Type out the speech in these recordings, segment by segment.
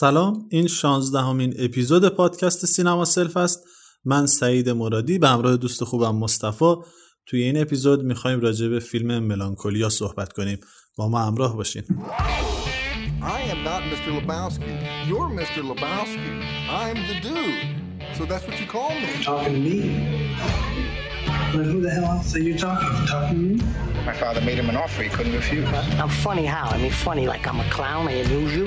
سلام این شانزدهمین اپیزود پادکست سینما سلف است من سعید مرادی به همراه دوست خوبم مصطفی توی این اپیزود می‌خوایم راجع به فیلم ملانکولیا صحبت کنیم با ما همراه باشین I am not Mr. Lebowski. You're Mr. Lebowski. I'm the dude. So that's what you call me. Talking to me? But who the hell else are you talking to? Talking to me? My father made him an offer he couldn't refuse. I'm funny how? I mean, funny like I'm a clown, I amuse you?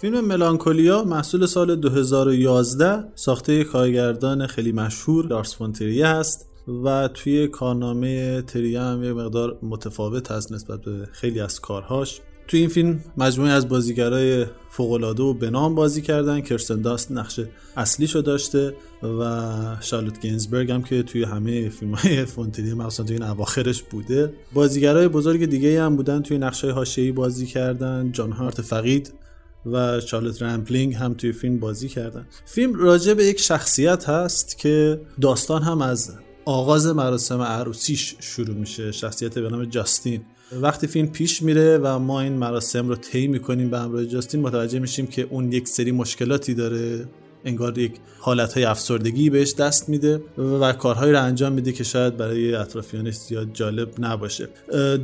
فیلم ملانکولیا محصول سال 2011 ساخته کارگردان خیلی مشهور لارس فونتریه هست و توی کارنامه تریه هم یه مقدار متفاوت هست نسبت به خیلی از کارهاش. توی این فیلم مجموعی از بازیگرای فوق‌العاده و بنام بازی کردن. کرستن داست نقش اصلیشو داشته و شارلوت گینزبرگ هم که توی همه فیلم های فونتریه مخصوصا توی این اواخرش بوده. بازیگرای بزرگ دیگه هم بودن توی نقش های بازی کردن. جان هارت فقید و چارلت رمپلینگ هم توی فیلم بازی کردن. فیلم راجع به یک شخصیت هست که داستان هم از آغاز مراسم عروسیش شروع میشه. شخصیت به نام جاستین. وقتی فیلم پیش میره و ما این مراسم رو طی می‌کنیم به همراه جاستین متوجه میشیم که اون یک سری مشکلاتی داره. انگار یک حالت های افسردگی بهش دست میده و کارهایی رو انجام میده که شاید برای اطرافیانش زیاد جالب نباشه.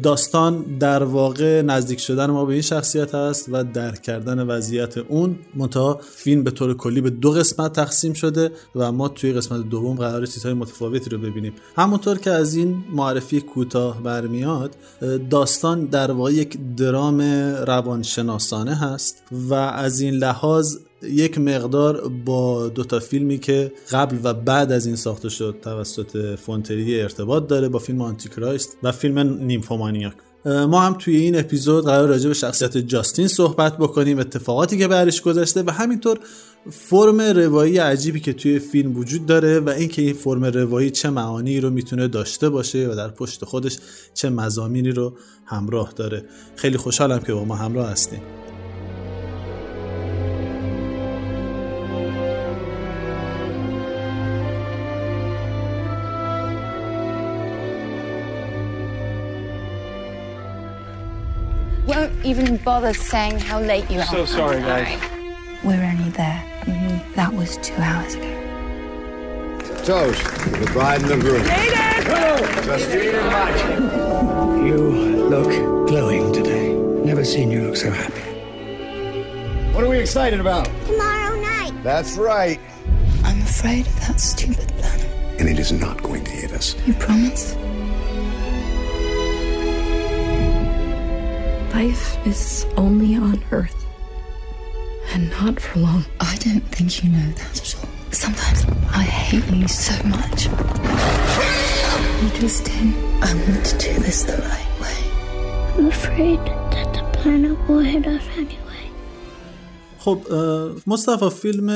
داستان در واقع نزدیک شدن ما به این شخصیت هست و درک کردن وضعیت اون. منتها فیلم به طور کلی به دو قسمت تقسیم شده و ما توی قسمت دوم قرار چیزهای متفاوتی رو ببینیم. همونطور که از این معرفی کوتاه برمیاد داستان در واقع یک درام روانشناسانه هست و از این لحاظ یک مقدار با دوتا فیلمی که قبل و بعد از این ساخته شد توسط فونتری ارتباط داره با فیلم آنتی کرایست و فیلم نیمفومانیاک. ما هم توی این اپیزود قرار راجع به شخصیت جاستین صحبت بکنیم اتفاقاتی که برش گذشته و همینطور فرم روایی عجیبی که توی فیلم وجود داره و اینکه این فرم روایی چه معانی رو می‌تونه داشته باشه و در پشت خودش چه مزامینی رو همراه داره. خیلی خوشحالم که با ما همراه هستیم even bother saying how late you are. So sorry, guys. We're only there. Mm-hmm. That was two hours ago. Toast to the bride and the groom. You look glowing today. Never seen you look so happy. What are we excited about? Tomorrow night. That's right. I'm afraid of that stupid plan. And it is not going to hit us. You promise? Life is only on Earth. And not for long. I don't think you know that at all. Sometimes I hate you so much. You just did. I want to do this the right way. I'm afraid that the planet will hit us anyway. خب مصطفی فیلم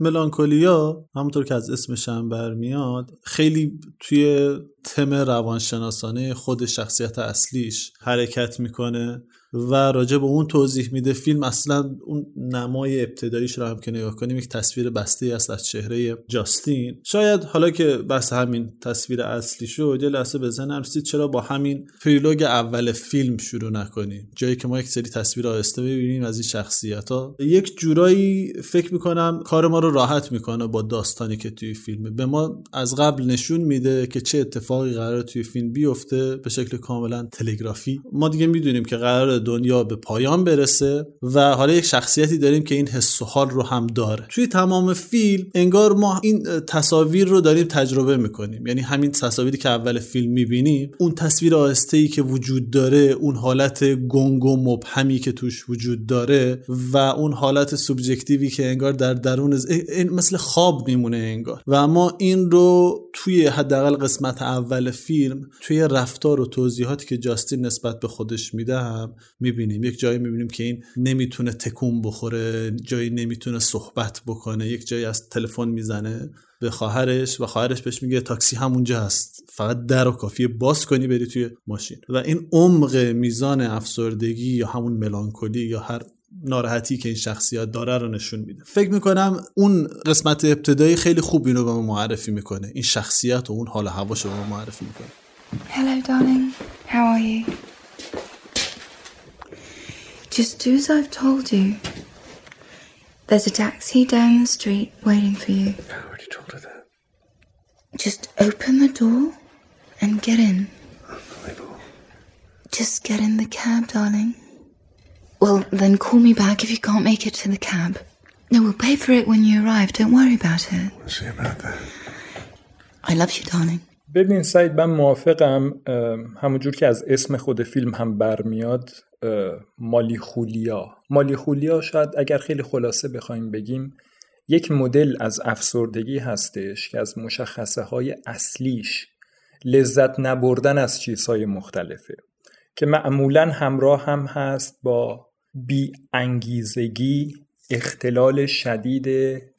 ملانکولیا همونطور که از اسمش هم برمیاد خیلی توی تم روانشناسانه خود شخصیت اصلیش حرکت می‌کنه. و راجع به اون توضیح میده فیلم اصلا اون نمای ابتداییش رو هم که نگاه کنیم یک تصویر بسته است از چهره جاستین. شاید حالا که بس همین تصویر اصلی شد یه لحظه به ذهنم رسید چرا با همین پریلوگ اول فیلم شروع نکنیم؟ جایی که ما یک سری تصویر آهسته ببینیم از این شخصیت ها یک جورایی فکر می‌کنم کار ما رو راحت می‌کنه با داستانی که توی فیلمه. به ما از قبل نشون میده که چه اتفاقی قرار توی فیلم بیفته به شکل کاملا تلگرافی. ما دیگه می‌دونیم که قرار دنیا به پایان برسه و حالا یک شخصیتی داریم که این حس و حال رو هم داره. توی تمام فیلم انگار ما این تصاویر رو داریم تجربه می‌کنیم. یعنی همین تصاویری که اول فیلم می‌بینیم اون تصویر آهسته ای که وجود داره اون حالت گنگ و مبهمی که توش وجود داره و اون حالت سوبژکتیوی که انگار در درون این مثل خواب میمونه انگار. و ما این رو توی حداقل قسمت اول فیلم توی رفتار و توضیحاتی که جاستین نسبت به خودش میده هم می‌بینیم. یک جایی می‌بینیم که این نمی‌تونه تکون بخوره جایی نمی‌تونه صحبت بکنه یک جایی از تلفن می‌زنه به خواهرش و خواهرش بهش میگه تاکسی همونجا هست. فقط در و کافیه باز کنی بری توی ماشین. و این عمق میزان افسردگی یا همون ملانکولی یا هر ناراحتی که این شخصیت داره رو نشون میده. فکر می‌کنم اون قسمت ابتدایی خیلی خوب اینو به ما معرفی می‌کنه. این شخصیت و اون حال هواش رو به ما معرفی می‌کنه. Hello, darling. How are you? Just do as I've told you. There's a taxi down the street waiting for you. I already told her that. Just open the door and get in. Unbelievable. Just get in the cab, darling. Well, then call me back if you can't make it to the cab. No, we'll pay for it when you arrive. Don't worry about it. We'll see about that. I love you, darling. ببین سعید من موافقم همونجور که از اسم خود فیلم هم برمیاد مالی خولیا. مالی خولیا شاید اگر خیلی خلاصه بخوایم بگیم یک مدل از افسردگی هستش که از مشخصه های اصلیش لذت نبردن از چیزهای مختلفه که معمولا همراه هم هست با بی انگیزگی اختلال شدید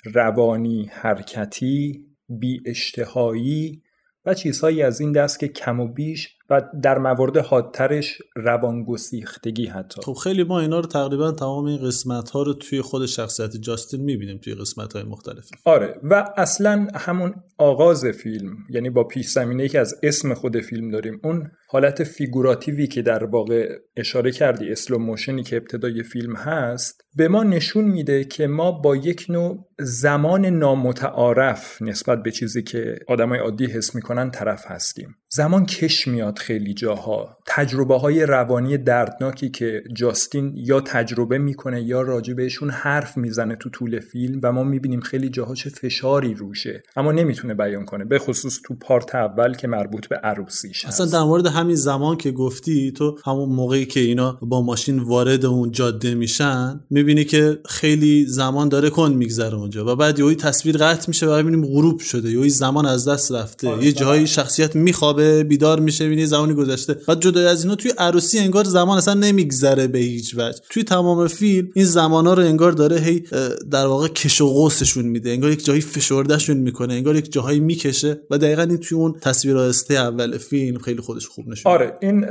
روانی حرکتی بی اشتهایی و چیزهایی از این دست که کم و بیش و در موارد حادترش روانگسیختگی حتی. خب خیلی ما اینا رو تقریبا تمام این قسمت ها رو توی خود شخصیت جاستین می‌بینیم توی قسمت های مختلف. آره و اصلا همون آغاز فیلم یعنی با پیش زمینه که از اسم خود فیلم داریم اون حالت فیگوراتیوی که در واقع اشاره کردی slow motion ی که ابتدای فیلم هست به ما نشون میده که ما با یک نوع زمان نامتعارف نسبت به چیزی که آدمای عادی حس می‌کنن طرف هستیم. زمان کش میاد خیلی جاها. تجربه های روانی دردناکی که جاستین یا تجربه می‌کنه یا راجع بهشون حرف می‌زنه تو طول فیلم و ما می‌بینیم خیلی جاها چه فشاری روشه. اما نمی‌تونه بیان کنه به خصوص تو part اول که مربوط به عروسیش اصلا در مورد همین زمان که گفتی تو همون موقعی که اینا با ماشین وارد اون جاده میشن می‌بینی که خیلی زمان داره کن میگذره اونجا و بعد یهوی تصویر قطع میشه و می‌بینیم غروب شده یهوی زمان از دست رفته. آره یه جایی شخصیت میخوابه بیدار میشه زمانی گذشته. بعد جدا از اینا توی عروسی انگار زمان اصلا نمیگذره به هیچ وجه. توی تمام فیلم این زمانا رو انگار داره هی در واقع کش و قوسشون میده. انگار یک جایی فشردهشون می‌کنه انگار یک جاهایی می‌کشه و دقیقا این توی اون تصویر آهسته اول فیلم خیلی خودش خوب نشون آره این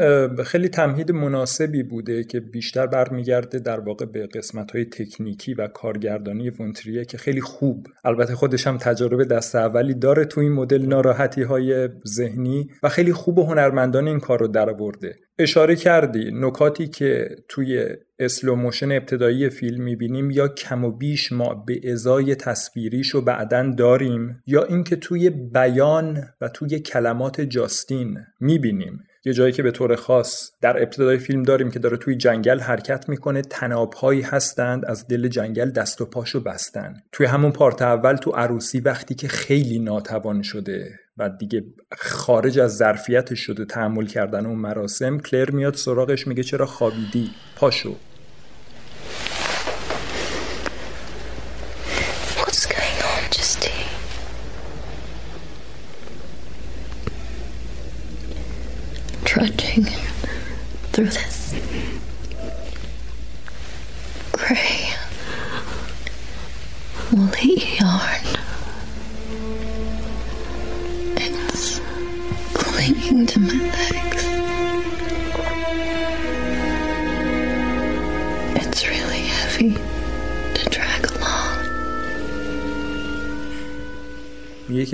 خیلی تمهید مناسبی بوده که بیشتر برمیگرده در واقع به قسمت های تکنیکی و کارگردانی فونتریه که خیلی خوب. البته خودش هم تجربه دست اولی داره تو این مدل ناراحتی های ذهنی و خیلی خوب و هنرمندانه این کار رو درآورده. اشاره کردی نکاتی که توی slow motion ابتدایی فیلم می‌بینیم یا کم و بیش ما به ازای تصویریش رو بعدا داریم یا اینکه توی بیان و توی کلمات جاستین می‌بینیم. یه جایی که به طور خاص در ابتدای فیلم داریم که داره توی جنگل حرکت می‌کنه طنابهایی هستند از دل جنگل دست و پاشو بستن. توی همون part اول تو عروسی وقتی که خیلی ناتوان شده و دیگه خارج از ظرفیتش شده تحمل کردن اون مراسم کلر میاد سراغش میگه چرا خوابیدی؟ پاشو.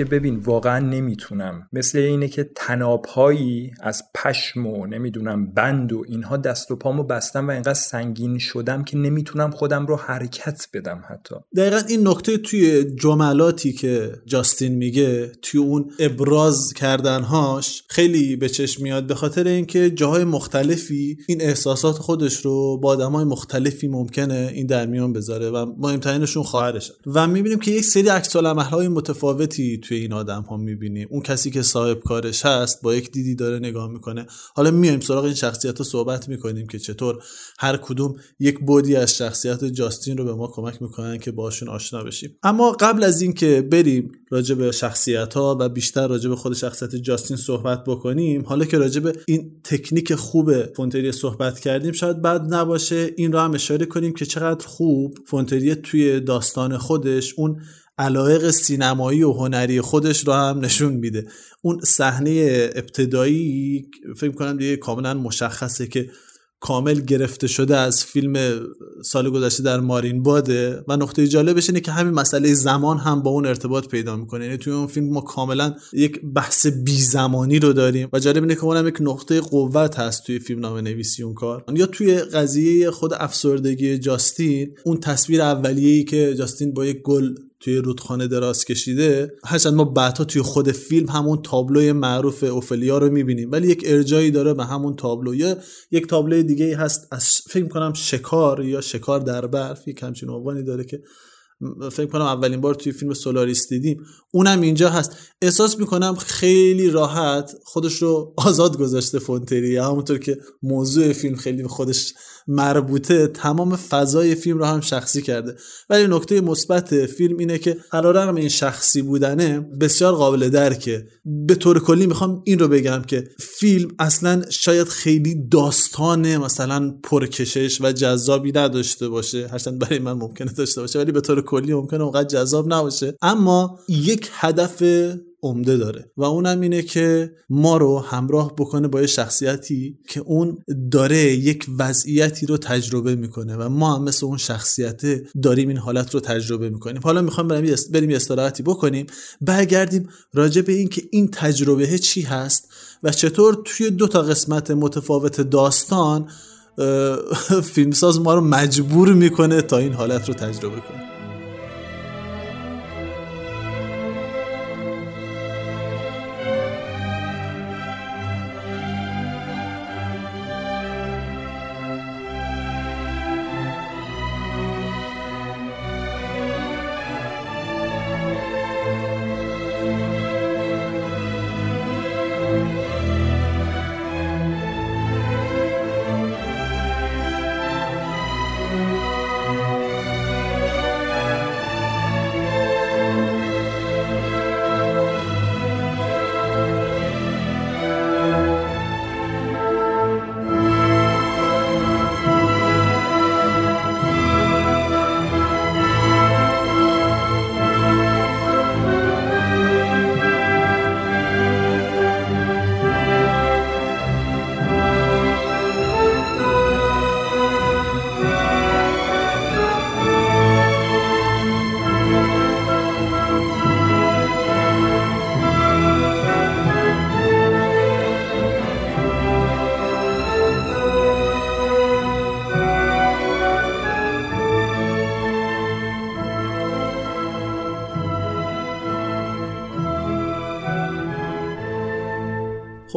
ببین واقعا نمی‌تونم. مثل اینه که تنابهایی از پشم و نمی‌دونم بند و اینها دست و پامو بستم و اینقدر سنگین شدم که نمی‌تونم خودم رو حرکت بدم حتی. دقیقا این نکته توی جملاتی که جاستین میگه توی اون ابراز کردنهاش خیلی به چشم میاد به خاطر اینکه جاهای مختلفی این احساسات خودش رو با آدمای مختلفی ممکنه این در میان بذاره و مهمترینشون خواهرش و می‌بینیم که یک سری عکس های متفاوتی توی این آدم ها می‌بینیم اون کسی که صاحب کارش هست با یک دیدی داره نگاه می‌کنه. حالا میایم سراغ این شخصیت رو صحبت می‌کنیم که چطور هر کدوم یک بودی از شخصیت جاستین رو به ما کمک می‌کنن که باشون آشنا بشیم. اما قبل از اینکه بریم راجع به شخصیت ها و بیشتر راجع به خود شخصیت جاستین صحبت بکنیم حالا که راجع به این تکنیک خوب فونتری صحبت کردیم شاید بد نباشه این رو هم اشاره کنیم که چقدر خوب فونتریه توی داستان خودش اون علایق سینمایی و هنری خودش رو هم نشون میده. اون صحنه ابتدایی فکر کنم دیگه کاملا مشخصه که کامل گرفته شده از فیلم سال گذشته در مارین باده و نقطه جالبش اینه که همین مسئله زمان هم با اون ارتباط پیدا می‌کنه. یعنی توی اون فیلم ما کاملا یک بحث بی زمانی رو داریم. و جالب اینه که اونم یک نقطه قوت هست توی فیلم نامه نویسی اون کار. یا توی قضیه خود افسردگی جاستین اون تصویر اولیه‌ای که جاستین با یک گل توی رودخانه دراز کشیده هرچند ما بعدها توی خود فیلم همون تابلوی معروف اوفلیا رو می‌بینیم ولی یک ارجایی داره به همون تابلو یا یک تابلوی دیگه هست از فکر کنم شکار یا شکار در برف یک همچین عنوانی داره که فکر کنم اولین بار توی فیلم سولاریس دیدیم. اونم اینجا هست. احساس می‌کنم خیلی راحت خودش رو آزاد گذاشته فونتری. همونطور که موضوع فیلم خیلی خودش مربوطه تمام فضای فیلم رو هم شخصی کرده. ولی نکته مثبت فیلم اینه که علیرغم این شخصی بودنه بسیار قابل درکه. به طور کلی می‌خوام این رو بگم که فیلم اصلا شاید خیلی داستان مثلا پرکشش و جذابی نداشته باشه. هرچند برای من ممکنه داشته باشه ولی به طور کلی ممکنه اونقدر جذاب نباشه. اما یک هدف عمده داره و اونم اینه که ما رو همراه بکنه با یه شخصیتی که اون داره یک وضعیتی رو تجربه می‌کنه و ما هم مثل اون شخصیت داریم این حالت رو تجربه می‌کنیم. حالا می‌خوام بریم بریم استراحتی بکنیم برگردیم راجع به این که این تجربه چی هست و چطور توی دو تا قسمت متفاوت داستان فیلمساز ما رو مجبور می‌کنه تا این حالت رو تجربه کنیم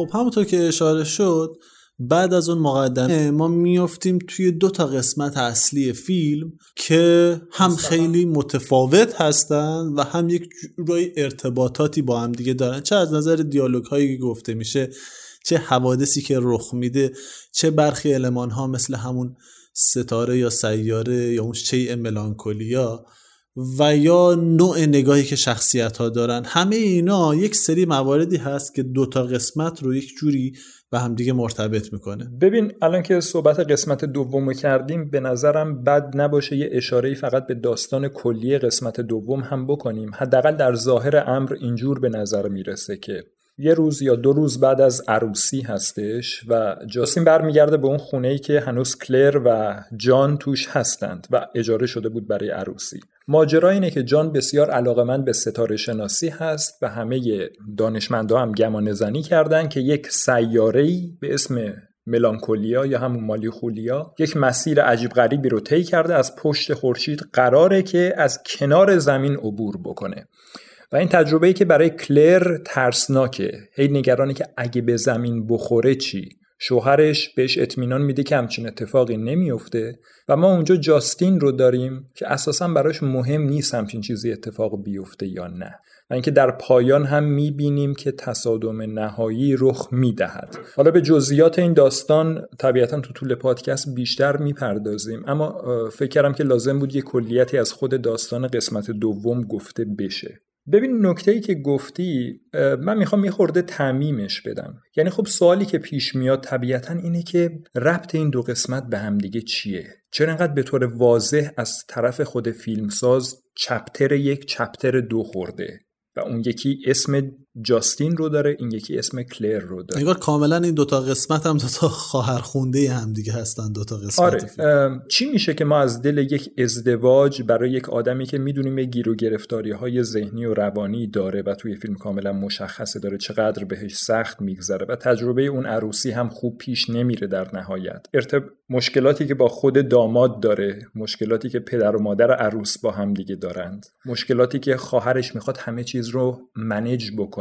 خب همونطور که اشاره شد بعد از اون مقدمه ما میافتیم توی دو تا قسمت اصلی فیلم که هم خیلی متفاوت هستن و هم یک جورای ارتباطاتی با هم دیگه دارن. چه از نظر دیالوگ هایی که گفته میشه چه حوادثی که رخ میده چه برخی علمان ها مثل همون ستاره یا سیاره یا اون شیء ملانکولیا. و یا نوع نگاهی که شخصیت ها دارن. همه اینا یک سری مواردی هست که دوتا قسمت رو یک جوری به همدیگه مرتبط می‌کنه. ببین الان که صحبت قسمت دوم کردیم به نظرم بد نباشه یه اشاره فقط به داستان کلی قسمت دوم هم بکنیم. حداقل در ظاهر امر اینجور به نظر می‌رسه که یه روز یا دو روز بعد از عروسی هستش و جاسین برمیگرده به اون خونه ای که هنوز کلر و جان توش هستند و اجاره شده بود برای عروسی. ماجرا اینه که جان بسیار علاقمند به ستاره شناسی هست و همه دانشمندا هم گمان زنی کردن که یک سیاره‌ای به اسم ملانکولیا یا همون مالیخولیا یک مسیر عجیب غریبی رو طی کرده از پشت خورشید قراره که از کنار زمین عبور بکنه. و این تجربه ای که برای کلر ترسناکه. هی نگرانی که اگه به زمین بخوره چی؟ شوهرش بهش اطمینان میده که همچین اتفاقی نمیفته و ما اونجا جاستین رو داریم که اساسا براش مهم نیست همچین چیزی اتفاق بیفته یا نه و اینکه در پایان هم می‌بینیم که تصادم نهایی رخ می‌دهد. حالا به جزئیات این داستان طبیعتا تو طول پادکست بیشتر می‌پردازیم اما فکر کردم که لازم بود یه کلیتی از خود داستان قسمت دوم گفته بشه. ببین نکته ای که گفتی من می‌خوام یه خورده تعمیمش بدم. یعنی خب سوالی که پیش میاد طبیعتا اینه که ربط این دو قسمت به همدیگه چیه؟ چرا انقدر به طور واضح از طرف خود فیلمساز چپتر یک چپتر دو خورده؟ و اون یکی اسم جاستین رو داره این یکی اسم کلر رو داره. انگار کاملا این دوتا قسمت هم دوتا خواهر خونده هم دیگه هستن دوتا قسمت آره. چی میشه که ما از دل یک ازدواج برای یک آدمی که می‌دونیم یه گیر و گرفتاری های ذهنی و روانی داره و توی فیلم کاملا مشخصه داره چقدر بهش سخت میگذره و تجربه اون عروسی هم خوب پیش نمیره در نهایت. ارتب... مشکلاتی که با خود داماد داره مشکلاتی که پدر و مادر عروس با هم دیگه دارند مشکلاتی که خواهرش می‌خواد همه چیز رو منیج بکنه.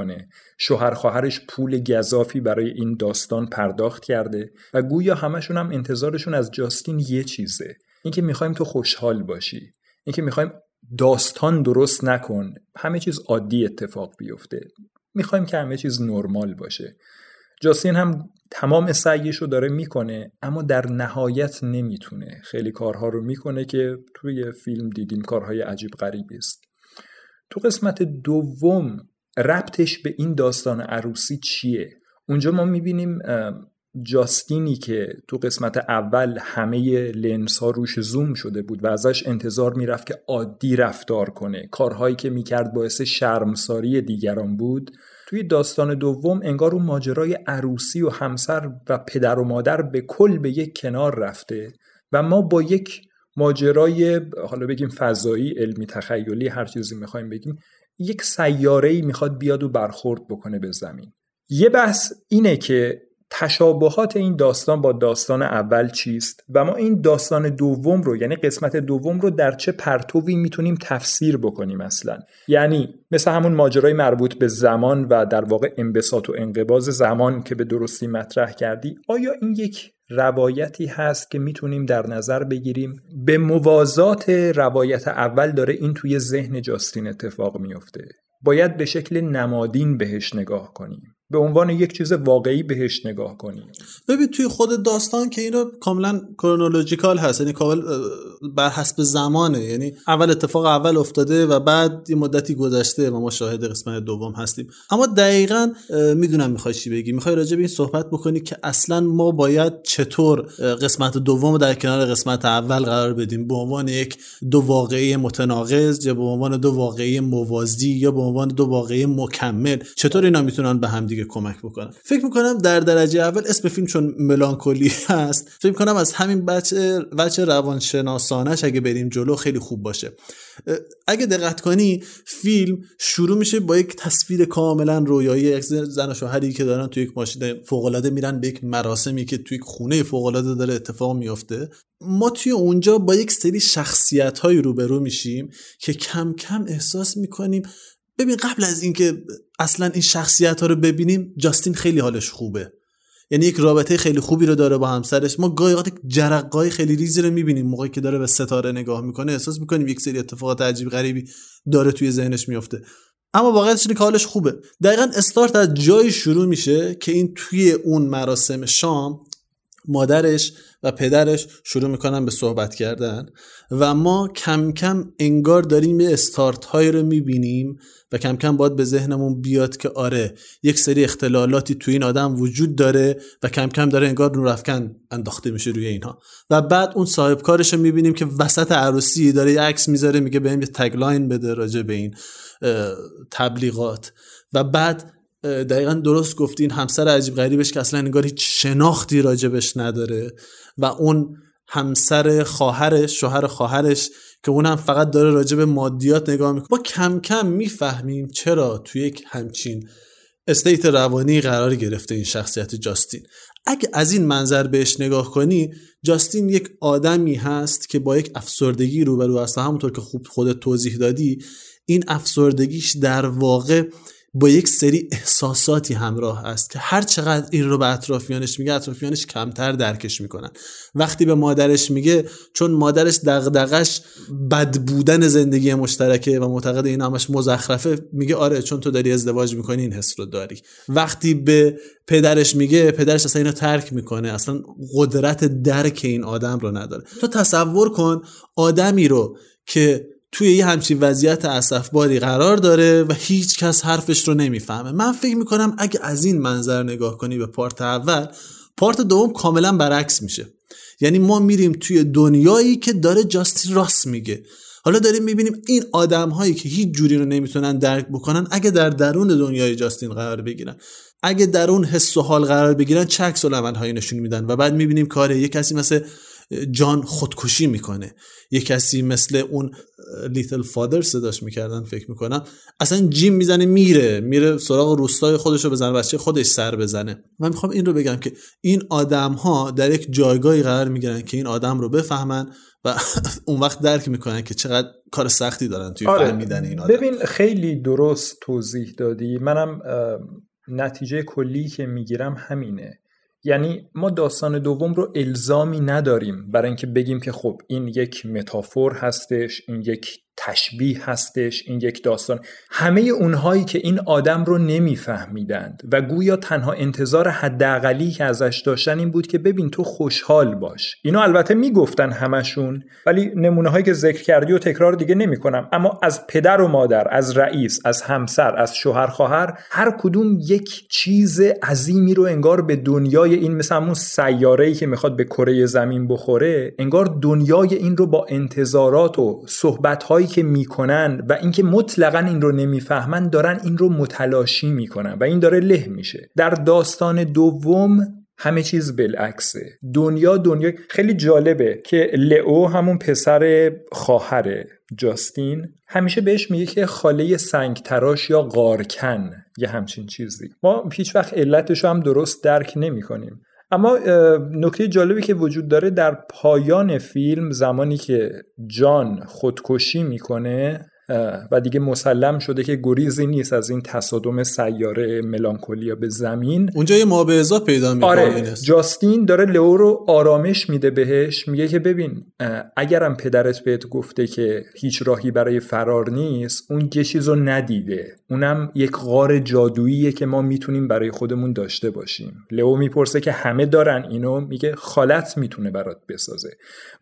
شوهر خواهرش پول گذافی برای این داستان پرداخت کرده و گویا همشون هم انتظارشون از جاستین یه چیزه. اینکه می‌خوایم تو خوشحال باشی. اینکه می‌خوایم داستان درست نکن. همه چیز عادی اتفاق بیفته. می‌خوایم که همه چیز نرمال باشه. جاستین هم تمام سعیش رو داره می‌کنه اما در نهایت نمی‌تونه. خیلی کارها رو می‌کنه که توی فیلم دیدیم کارهای عجیب غریبی است. تو قسمت دوم ربطش به این داستان عروسی چیه؟ اونجا ما می‌بینیم جاستینی که تو قسمت اول همه لنس ها روش زوم شده بود و ازش انتظار می‌رفت که عادی رفتار کنه. کارهایی که می‌کرد باعث شرمساری دیگران بود. توی داستان دوم انگار اون ماجرای عروسی و همسر و پدر و مادر به کل به یک کنار رفته و ما با یک ماجرای حالا بگیم فضایی علمی تخیلی هر چیزی می‌خوایم بگیم یک سیاره ای می‌خواد بیاد و برخورد بکنه به زمین. یه بحث اینه که تشابهات این داستان با داستان اول چیست و ما این داستان دوم رو یعنی قسمت دوم رو در چه پرتوی می‌تونیم تفسیر بکنیم اصلا؟ یعنی مثل همون ماجرای مربوط به زمان و در واقع انبساط و انقباز زمان که به درستی مطرح کردی آیا این یک روایتی هست که می‌تونیم در نظر بگیریم. به موازات روایت اول داره این توی ذهن جاستین اتفاق میفته باید به شکل نمادین بهش نگاه کنیم. به عنوان یک چیز واقعی بهش نگاه کنیم. ببین توی خود داستان که اینو کاملا کرونولوژیکال هست یعنی کامل بر حسب زمانه. یعنی اول اتفاق اول افتاده و بعد یه مدتی گذشته و ما شاهد قسمت دوم هستیم. اما دقیقا می‌دونم می‌خوای چی بگی. می‌خوای راجع به این صحبت بکنی که اصلا ما باید چطور قسمت دوم در کنار قسمت اول قرار بدیم. به عنوان یک دو واقعی متناقض یا به عنوان دو واقعی موازی یا به عنوان دو واقعی مکمل چطور اینا می‌تونن به هم دیگه کمک بکنن فکر می‌کنم در درجه اول اسم فیلم چون ملانکولی هست فکر می‌کنم از همین بچه بچه روانشناسانش اگه بریم جلو خیلی خوب باشه. اگه دقت کنی فیلم شروع میشه با یک تصویر کاملا رویایی یک زن و شوهری که دارن توی یک ماشین فوق میرن به یک مراسمی که توی یک خونه فوق داره اتفاق میافته. ما توی اونجا با یک سری شخصیت هایی روبرو میشیم که کم کم احساس می‌کنیم ببین قبل از اینکه اصلا این شخصیت ها رو ببینیم جاستین خیلی حالش خوبه. یعنی یک رابطه خیلی خوبی رو داره با همسرش. ما گاهی اوقات جرقای خیلی ریزی رو می‌بینیم. موقعی که داره به ستاره نگاه می‌کنه احساس می‌کنیم یک سری اتفاقات عجیب غریبی داره توی ذهنش میفته اما واقعیتش اینه که حالش خوبه. دقیقا استارت از جایی شروع میشه که این توی اون مراسم شام مادرش و پدرش شروع می‌کنن به صحبت کردن و ما کم کم انگار داریم یه استارت های رو می‌بینیم و کم کم باید به ذهنمون بیاد که آره یک سری اختلالاتی تو این آدم وجود داره و کم کم داره انگار نور افکن انداخته میشه روی اینها. و بعد اون صاحب کارش رو می‌بینیم که وسط عروسی داره یه عکس می‌ذاره میگه بهم یه تگلاین بده راجع به این تبلیغات. و بعد دقیقا درست گفتین همسر عجیب غریبش که اصلا انگار هیچ شناختی راجبش نداره و اون همسر خواهرش شوهر خواهرش که اونم فقط داره راجع به مادیات نگاه می‌کنه. ما کم کم می‌فهمیم چرا توی یک همچین استیت روانی قرار گرفته این شخصیت جاستین. اگه از این منظر بهش نگاه کنی جاستین یک آدمی هست که با یک افسردگی روبرو است و همونطور که خوب خودت توضیح دادی این افسردگیش در واقع با یک سری احساساتی همراه است که هر چقدر این رو به اطرافیانش میگه اطرافیانش کمتر درکش می‌کنن. وقتی به مادرش میگه چون مادرش دغدغش بد بودن زندگی مشترکه و معتقد این همش مزخرفه میگه آره چون تو داری ازدواج می‌کنی این حس رو داری. وقتی به پدرش میگه پدرش اصلا اینو ترک می‌کنه. اصلا قدرت درک این آدم رو نداره. تو تصور کن آدمی رو که توی یه همچین وضعیت اسفباری قرار داره و هیچ کس حرفش رو نمی‌فهمه. من فکر می‌کنم اگه از این منظر نگاه کنی به پارت اول پارت دوم کاملا برعکس میشه. یعنی ما میریم توی دنیایی که داره جاستین راست میگه. حالا داریم می‌بینیم این آدم هایی که هیچ جوری رو نمی‌تونن درک بکنن اگه در درون دنیای جاستین قرار بگیرن. اگه در اون حس و حال قرار بگیرن چه عکس هایی نشون میدن و بعد می‌بینیم کاره یه کسی مثل جان خودکشی می‌کنه. یه کسی مثل اون لیتل فادر صداش می‌کردن فکر می‌کنم اصلا جیم می‌زنه میره میره سراغ روستای خودش رو بزنه بچه خودش سر بزنه. من می‌خوام این رو بگم که این آدم ها در یک جایگاهی قرار می‌گیرن که این آدم رو بفهمن و اون وقت درک می‌کنن که چقدر کار سختی دارن توی آره. فهمیدن این آدم. ببین خیلی درست توضیح دادی. منم نتیجه کلی که می‌گیرم همینه. یعنی ما داستان دوم رو الزامی نداریم برای اینکه بگیم که خب این یک متافور هستش این یک تشبیه هستش این یک داستان. همه اونهایی که این آدم رو نمیفهمیدند و گویا تنها انتظار حداقلی که ازش داشتن این بود که ببین تو خوشحال باش. اینو البته می‌گفتن همشون ولی نمونه هایی که ذکر کردی و تکرار دیگه نمی‌کنم. اما از پدر و مادر از رئیس از همسر از شوهر خواهر هر کدوم یک چیز عظیمی رو انگار به دنیای این مثل همون سیاره ای که می‌خواد به کره زمین بخوره انگار دنیای این رو با انتظارات و صحبت که می‌کنن و اینکه مطلقا این رو نمی‌فهمن دارن این رو متلاشی می‌کنن و این داره له میشه. در داستان دوم همه چیز بالعکسه. دنیا دنیا خیلی جالبه که لئو همون پسر خواهر جاستین. همیشه بهش میگه که خاله سنگ تراش یا قارکن یه همچین چیزی. ما هیچ وقت علتش هم درست درک نمی کنیم اما نکته جالبی که وجود داره در پایان فیلم زمانی که جان خودکشی می‌کنه و دیگه مسلم شده که گریزی نیست از این تصادم سیاره ملانکولیا به زمین. اونجا یه مابعضا پیدا می‌کنه آره جاستین داره لئو رو آرامش میده بهش میگه که ببین اگرم پدرت بهت گفته که هیچ راهی برای فرار نیست اون یه چیز رو ندیده. اونم یک غار جادوییه که ما می‌تونیم برای خودمون داشته باشیم. لئو می‌پرسه که همه دارن اینو میگه خالت می‌تونه برات بسازه.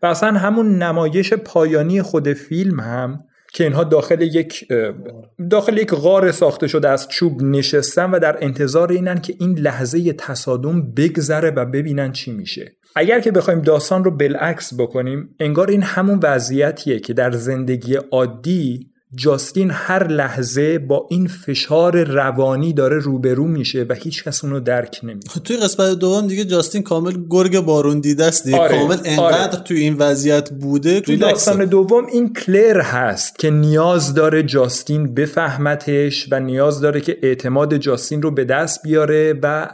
و اصلا همون نمایش پایانی خود فیلم هم که اینها داخل یک داخل یک غار ساخته شده از چوب نشستن و در انتظار اینن که این لحظه تصادم بگذره و ببینن چی میشه. اگر که بخوایم داستان رو بالعکس بکنیم انگار این همون وضعیتیه که در زندگی عادی جاستین هر لحظه با این فشار روانی داره روبرو میشه و هیچ کس اونو درک نمی‌کنه. توی قسمت دوم دیگه جاستین کامل گرگ بارون دیده است دیگه. آره، کامل انقدر آره. توی این وضعیت بوده توی داستان دوم این کلر هست که نیاز داره جاستین بفهمتش و نیاز داره که اعتماد جاستین رو به دست بیاره و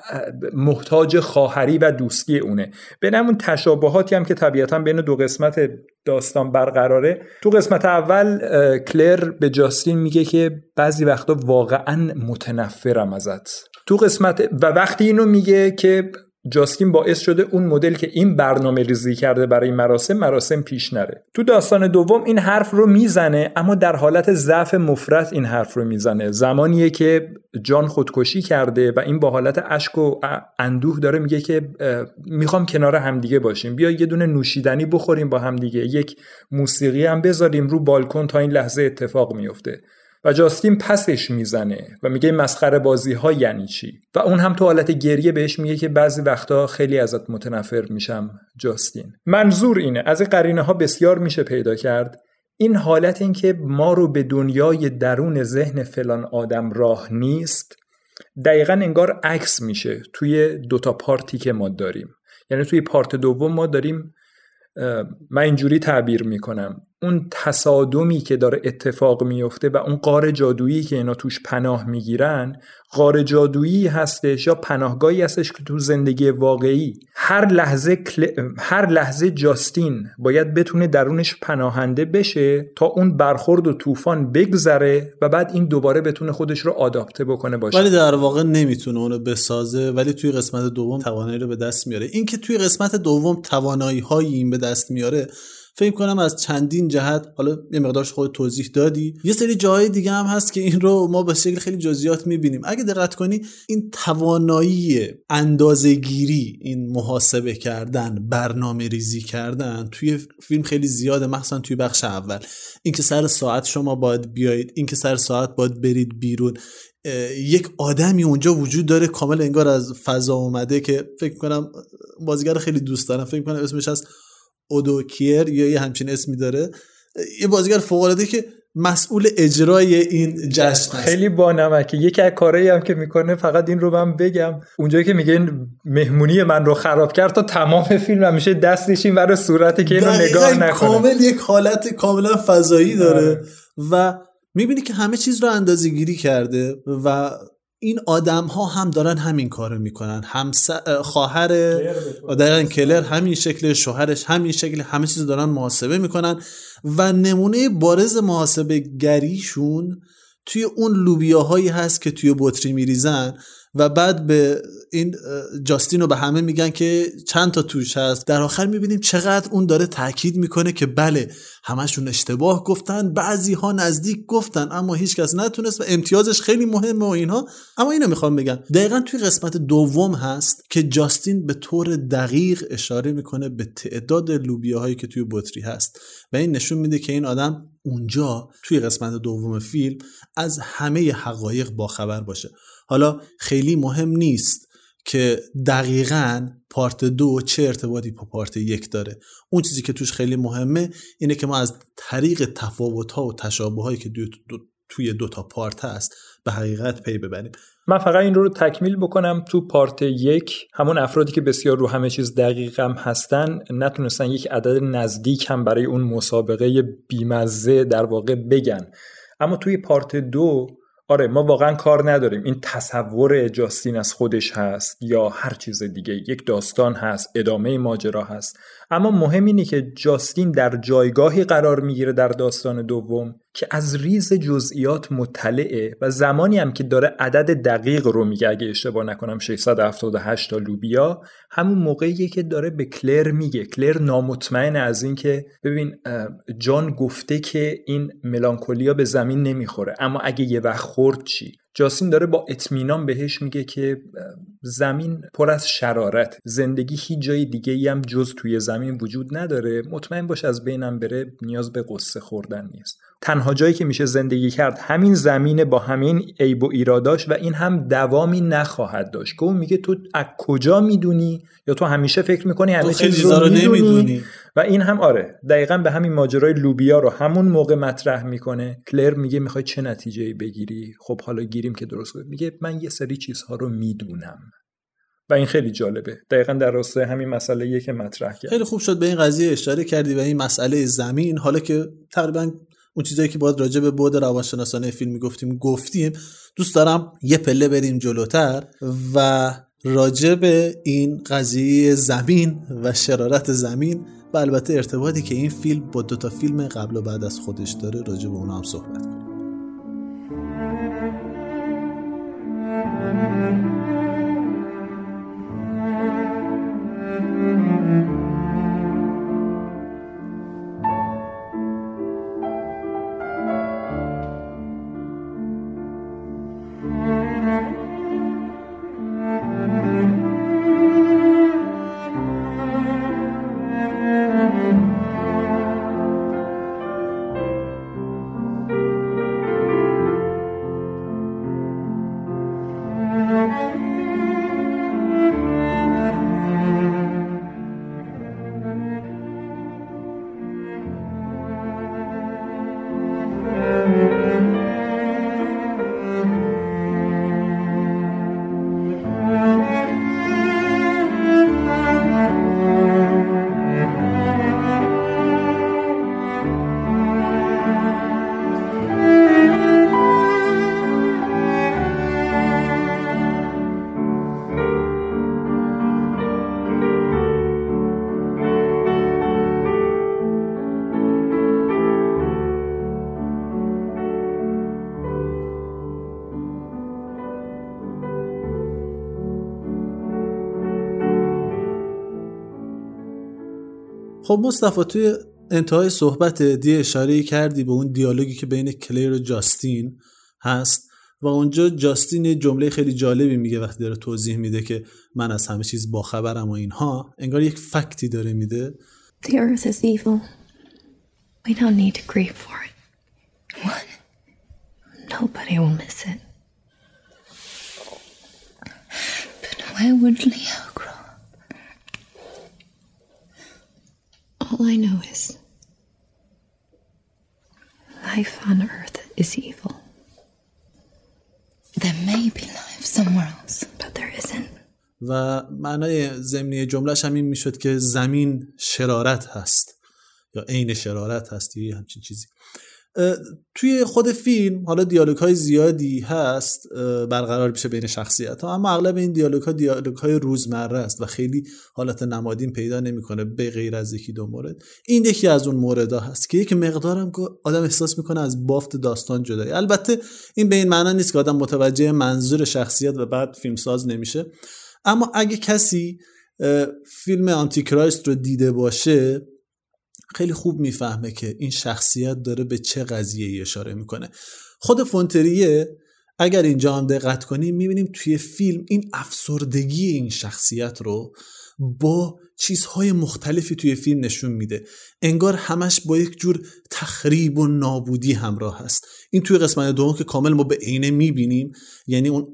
محتاج خواهری و دوستی اونه. به اون تشابهاتی هم که طبیعتا بین دو قسمت داستان برقراره. تو قسمت اول کلر به جاستین میگه که بعضی وقتا واقعا متنفرم ازت. تو قسمت و وقتی اینو میگه که جاستین باعث شده اون مدل که این برنامه ریزی کرده برای مراسم مراسم پیش نره. تو داستان دوم این حرف رو می‌زنه اما در حالت ضعف مفرط این حرف رو می‌زنه. زمانیه که جان خودکشی کرده و این با حالت اشک و اندوه داره میگه که می‌خوام کنار همدیگه باشیم. بیا یه دونه نوشیدنی بخوریم با همدیگه. یک موسیقی هم بذاریم رو بالکن تا این لحظه اتفاق میفته. و جاستین پسش می‌زنه و میگه مسخره بازی ها یعنی چی؟ و اون هم تو حالت گریه بهش میگه که بعضی وقتا خیلی ازت متنفر میشم جاستین. منظور اینه از این قرینه ها بسیار میشه پیدا کرد. این حالت این که ما رو به دنیای درون ذهن فلان آدم راه نیست دقیقا انگار عکس میشه توی دوتا پارتی که ما داریم. یعنی توی پارت دوم ما داریم من اینجوری تعبیر می‌کنم. اون تصادمی که داره اتفاق میفته و اون قار جادویی که اینا توش پناه می‌گیرن قار جادویی هستش یا پناهگاهی هستش که تو زندگی واقعی. هر لحظه کل... هر لحظه جاستین باید بتونه درونش پناهنده بشه تا اون برخورد و طوفان بگذره و بعد این دوباره بتونه خودش رو آداپته بکنه باشه. ولی در واقع نمی‌تونه اونو بسازه. ولی توی قسمت دوم توانایی رو به دست میاره. این که توی قسمت دوم توانایی هایی این به دست میاره فکر کنم از چندین جهت حالا یه مقدارش خود توضیح دادی. یه سری جاهای دیگه هم هست که این رو ما به شکل خیلی جزئیات می‌بینیم. اگه دقت کنی این توانایی اندازهگیری این محاسبه کردن برنامه ریزی کردن توی فیلم خیلی زیاده مخصوصا توی بخش اول. اینکه سر ساعت شما باید بیایید اینکه سر ساعت باید برید بیرون. یک آدمی اونجا وجود داره کامل انگار از فضا اومده که فکر کنم بازیگر خیلی دوست دارم. فکر کنم اسمش از اودوکیر یا یه همچین اسمی داره یه بازیگر فوق العاده که مسئول اجرای این جشن هست. خیلی با نمکه. یکی از کارهایی هم که می‌کنه فقط این رو من بگم اونجایی که میگه مهمونی من رو خراب کرد تا تمام فیلم همیشه دستش این برای صورتی که اینو نگاه نکنه. کامل یک حالت کاملا فضایی داره و می‌بینی که همه چیز رو اندازه گیری کرده و این آدم ها هم دارن همین کارو می‌کنن. هم خواهر دقیقا کلر همین شکل شوهرش همین شکل همه چیز دارن محاسبه می‌کنن و نمونه بارز محاسبه گریشون توی اون لوبیاهایی هست که توی بطری میریزن. و بعد به این جاستین رو به همه میگن که چند تا توش هست. در آخر می‌بینیم چقدر اون داره تاکید می‌کنه که بله همشون اشتباه گفتن بعضی ها نزدیک گفتن اما هیچکس نتونست و امتیازش خیلی مهمه و اینها. اما اینو می‌خوام بگم. دقیقا توی قسمت دوم هست که جاستین به طور دقیق اشاره می‌کنه به تعداد لوبیاهایی که توی بطری هست. و این نشون میده که این آدم اونجا توی قسمت دوم فیلم از همه حقایق باخبر باشه. حالا خیلی مهم نیست که دقیقا پارت دو چه ارتباطی با پارت یک داره. اون چیزی که توش خیلی مهمه اینه که ما از طریق تفاوت ها و تشابه هایی که دو دو توی دو تا پارت هست به حقیقت پی ببریم. من فقط این رو, رو تکمیل بکنم. تو پارت یک همون افرادی که بسیار رو همه چیز دقیق هم هستن نتونستن یک عدد نزدیک هم برای اون مسابقه بیمزه در واقع بگن. اما توی پارت دو آره ما واقعا کار نداریم. این تصور جاستین از خودش هست یا هر چیز دیگه. یک داستان هست ادامه ماجرا هست. اما مهم اینه که جاستین در جایگاهی قرار می‌گیره در داستان دوم. که از ریز جزئیات مطلعه و زمانی هم که داره عدد دقیق رو میگه اگه اشتباه نکنم 678 تا لوبیا همون موقعیه که داره به کلر میگه. کلر نامطمئن از این که ببین جان گفته که این ملانکولیا به زمین نمی‌خوره اما اگه یه وقت خورد چی؟ جاسین داره با اطمینان بهش میگه که زمین پر از شرارت. زندگی هیچ جای دیگه ای هم جز توی زمین وجود نداره. مطمئن باش از بینم بره نیاز به قصه خوردن نیست. تنها جایی که میشه زندگی کرد همین زمین با همین عیب و ایراداش و این هم دوامی نخواهد داشت. که اون میگه تو از کجا می‌دونی؟ یا تو همیشه فکر می‌کنی همه چیز رو نمی‌دونی. و این هم آره دقیقا به همین ماجرای لوبیا رو همون موقع مطرح می‌کنه. کلر میگه می‌خوای چه نتیجه بگیری؟ خب حالا گیریم که درست میگه من یه سری چیزها رو می‌دونم. و این خیلی جالبه. دقیقا در راستای همین مسئله که مطرح کرد. خیلی خوب شد به این قضیه اشاره کردی و این مسئله زمین حالا که تقریبا اون چیزایی که باید راجع به بود روانشناسانه فیلم می‌گفتیم گفتیم. دوست دارم یه پله بریم جلوتر و راجع به این قضیه زمین و شرارت زمین و البته ارتباطی که این فیلم با دو تا فیلم قبل و بعد از خودش داره راجع به اونا هم صحبت کنیم. خب مصطفی توی انتهای صحبت دی اشاره کردی به اون دیالوگی که بین کلیر و جاستین هست و اونجا جاستین جمله خیلی جالبی میگه وقتی داره توضیح میده که من از همه چیز باخبرم و اینها انگار یک فکتی داره میده The earth is evil. We don't need to grieve for it. What? Nobody will miss it. But where would Leo All I know is life on earth is evil, There may be life somewhere else. but there isn't. و معنای ضمنی جملهش هم این می‌شد که زمین شرارت هست یا عین شرارت هست یا همچین چیزی توی خود فیلم حالا دیالوگ های زیادی هست برقرار میشه بین شخصیت ها اما اغلب این دیالوگ ها دیالوگ های روزمره است و خیلی حالت نمادین پیدا نمی‌کنه به غیر از یکی دو مورد. این یکی از اون مورد ها هست که یک مقدارم که آدم احساس می‌کنه از بافت داستان جدایی. البته این به این معنا نیست که آدم متوجه منظور شخصیت و بعد فیلمساز نمیشه. اما اگه کسی فیلم آنتیکرایست رو دیده باشه خیلی خوب می‌فهمه که این شخصیت داره به چه قضیه اشاره می‌کنه. خود فونتریه اگر اینجا هم دقت کنیم می‌بینیم توی فیلم این افسردگی این شخصیت رو با چیزهای مختلفی توی فیلم نشون میده. انگار همش با یک جور تخریب و نابودی همراه هست. این توی قسمت دوم که کامل ما به عینه می‌بینیم یعنی اون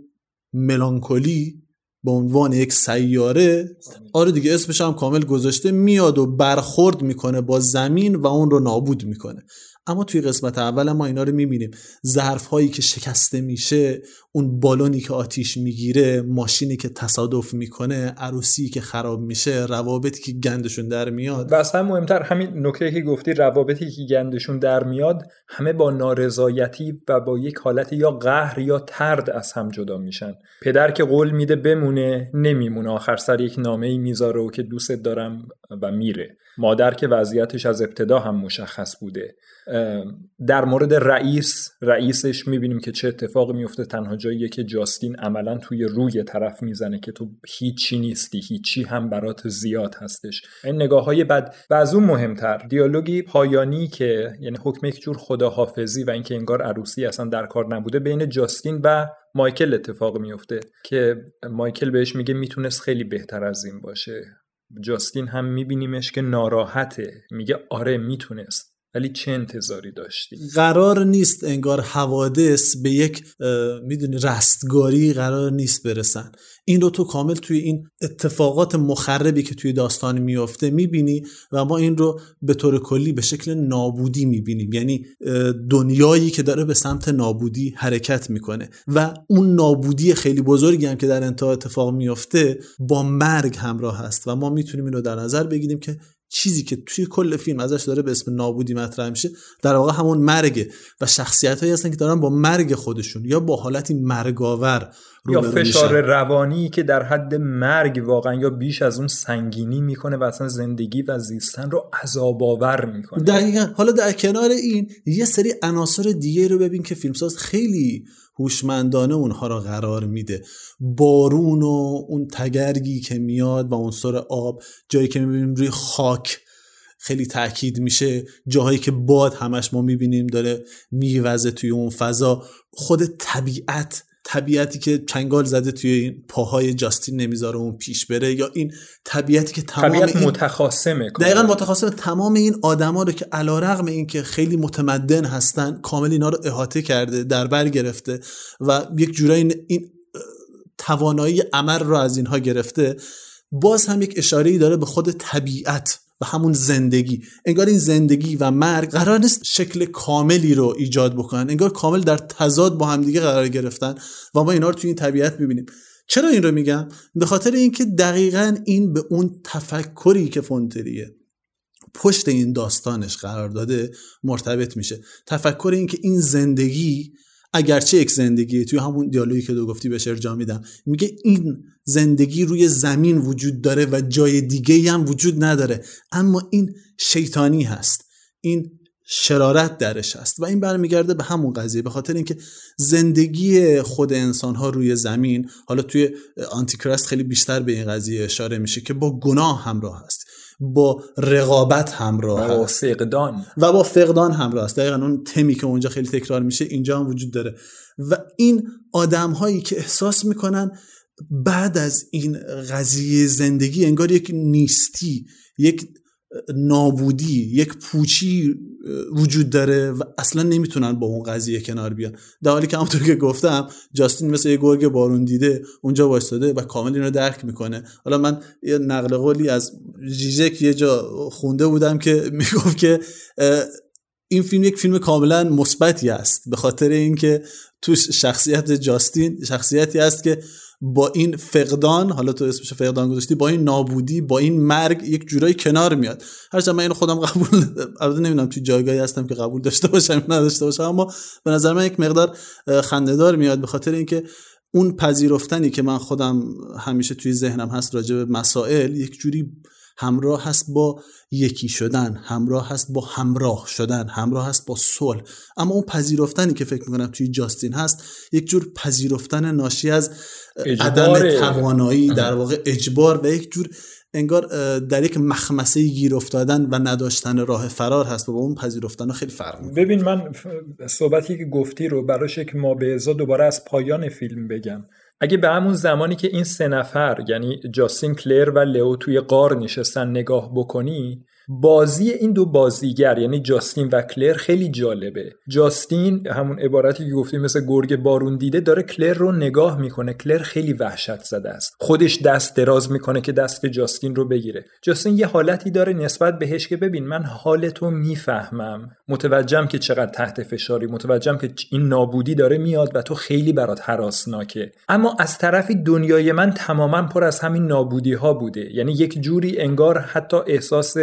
ملانکولی به عنوان یک سیاره آره دیگه اسمش هم کامل گذاشته میاد و برخورد می‌کنه با زمین و اون رو نابود می‌کنه. اما توی قسمت اول ما اینا رو می‌بینیم. ظرف هایی که شکسته میشه اون بالونی که آتیش می‌گیره ماشینی که تصادف می‌کنه عروسی که خراب میشه روابطی که گندشون در میاد. و اصلا مهمتر همین نکته که گفتی روابطی که گندشون در میاد همه با نارضایتی و با یک حالت یا قهر یا ترد از هم جدا میشن. پدر که قول میده بمونه نمیمونه. آخر سر یک نامه ای می‌ذاره و که دوست دارم و میره. مادر که وضعیتش از ابتدا هم مشخص بوده. در مورد رئیس رئیسش می‌بینیم که چه اتفاقی میفته تنها جاییه که جاستین عملا توی روی طرف می‌زنه که تو هیچی نیستی هیچی هم برات زیاد هستش. این نگاه های بد و از اون مهمتر. دیالوگی پایانی که یعنی حکم یک جور خداحافظی و اینکه انگار عروسی اصلا در کار نبوده بین جاستین و مایکل اتفاق میفته که مایکل بهش میگه می‌تونست خیلی بهتر از این باشه. جاستین هم میبینیمش که ناراحته. میگه آره می‌تونست ولی چه انتظاری داشتی؟ قرار نیست انگار حوادث به یک می‌دونی رستگاری قرار نیست برسن. این رو تو کامل توی این اتفاقات مخربی که توی داستان میفته می‌بینی و ما این رو به طور کلی به شکل نابودی می‌بینیم. یعنی دنیایی که داره به سمت نابودی حرکت می‌کنه و اون نابودی خیلی بزرگی هم که در انتها اتفاق میفته با مرگ همراه هست و ما می‌تونیم این رو در نظر بگیریم که چیزی که توی کل فیلم ازش داره به اسم نابودی مطرح میشه در واقع همون مرگه و شخصیت هایی هستن که دارن با مرگ خودشون یا با حالتی مرگاور یا فشار روانی که در حد مرگ واقعا یا بیش از اون سنگینی می‌کنه و اصلا زندگی و زیستن رو عذاب آور می‌کنه. دقیقا. حالا در کنار این یه سری عناصر دیگه رو ببین که فیلمساز خیلی هوشمندانه اونها را قرار میده. بارون و اون تگرگی که میاد و عنصر آب جایی که می‌بینیم روی خاک خیلی تاکید میشه. جاهایی که باد همش ما می‌بینیم داره میوزه توی اون فضا. خود طبیعت طبیعتی که چنگال زده توی این پاهای جاستین نمی‌ذاره اون پیش بره یا این طبیعتی که تمام طبیعت این متخاصمه دقیقا متخاصم تمام این آدما رو که علا رقم این که خیلی متمدن هستن کامل اینا رو احاطه کرده در بر گرفته و یک جورایی این توانایی عمل رو از اینها گرفته باز هم یک اشاره داره به خود طبیعت. و همون زندگی. انگار این زندگی و مرگ قرار نیست شکل کاملی رو ایجاد بکنن. انگار کامل در تضاد با همدیگه قرار گرفتن و ما اینا رو توی این طبیعت می‌بینیم. چرا این رو میگم؟ به خاطر اینکه دقیقا این به اون تفکری که فونتریه پشت این داستانش قرار داده مرتبط میشه. تفکر این که این زندگی اگرچه یک زندگی توی همون دیالوگی که دو گفتی بهش ارجاع میدم میگه این زندگی روی زمین وجود داره و جای دیگه هم وجود نداره اما این شیطانی هست این شرارت درش هست و این برمیگرده به همون قضیه به خاطر اینکه زندگی خود انسان ها روی زمین حالا توی آنتیکراست خیلی بیشتر به این قضیه اشاره میشه که با گناه همراه هست. با رقابت همراه با هست. فقدان. و با فقدان همراه است دقیقا اون تمی که اونجا خیلی تکرار میشه اینجا هم وجود داره. و این آدم هایی که احساس می‌کنن بعد از این قضیه زندگی انگار یک نیستی یک نابودی یک پوچی وجود داره و اصلا نمی‌تونن با اون قضیه کنار بیان. در حالی که همونطور که گفتم جاستین مثل یه گرگ بارون دیده اونجا وایستاده و کامل این رو درک می‌کنه. حالا من یه نقل قولی از جیجک یه جا خونده بودم که می‌گفت که این فیلم یک فیلم کاملا مثبتی است. به خاطر اینکه توش شخصیت جاستین شخصیتی است که با این فقدان حالا تو اسمش فقدان گذاشتی با این نابودی با این مرگ یک جورایی کنار میاد. هرچند من اینو خودم قبول البته نمی‌دونم توی جایگاهی هستم که قبول داشته باشم نداشته باشم اما به نظر من یک مقدار خندهدار میاد به خاطر اینکه اون پذیرفتنی که من خودم همیشه توی ذهنم هست راجع به مسائل یک جوری همراه هست با یکی شدن همراه هست با همراه شدن همراه هست با صلح. اما اون پذیرفتنی که فکر می‌کنم توی جاستین هست یک جور پذیرفتن ناشی از عدم توانایی در واقع اجبار و یک جور انگار در یک مخمسه گیر افتادن و نداشتن راه فرار هست و با اون پذیرفتن خیلی فرق می‌کنه. ببین من صحبتی که گفتی رو براش که ما به دوباره از پایان فیلم بگم. اگه به همون زمانی که این سه نفر یعنی جاستین کلر و لئو توی قار نشستن نگاه بکنی بازی این دو بازیگر یعنی جاستین و کلر خیلی جالبه. جاستین همون عبارتی که گفتیم مثل گرگ بارون دیده داره کلر رو نگاه می‌کنه. کلر خیلی وحشت زده است. خودش دست دراز می‌کنه که دست جاستین رو بگیره. جاستین یه حالتی داره نسبت بهش که ببین من حالتو می‌فهمم. متوجهم که چقدر تحت فشاری متوجهم که این نابودی داره میاد و تو خیلی برات حراسناکه. اما از طرفی دنیای من تماما پر از همین نابودی ها بوده. یعنی یک جوری انگار حتی احساس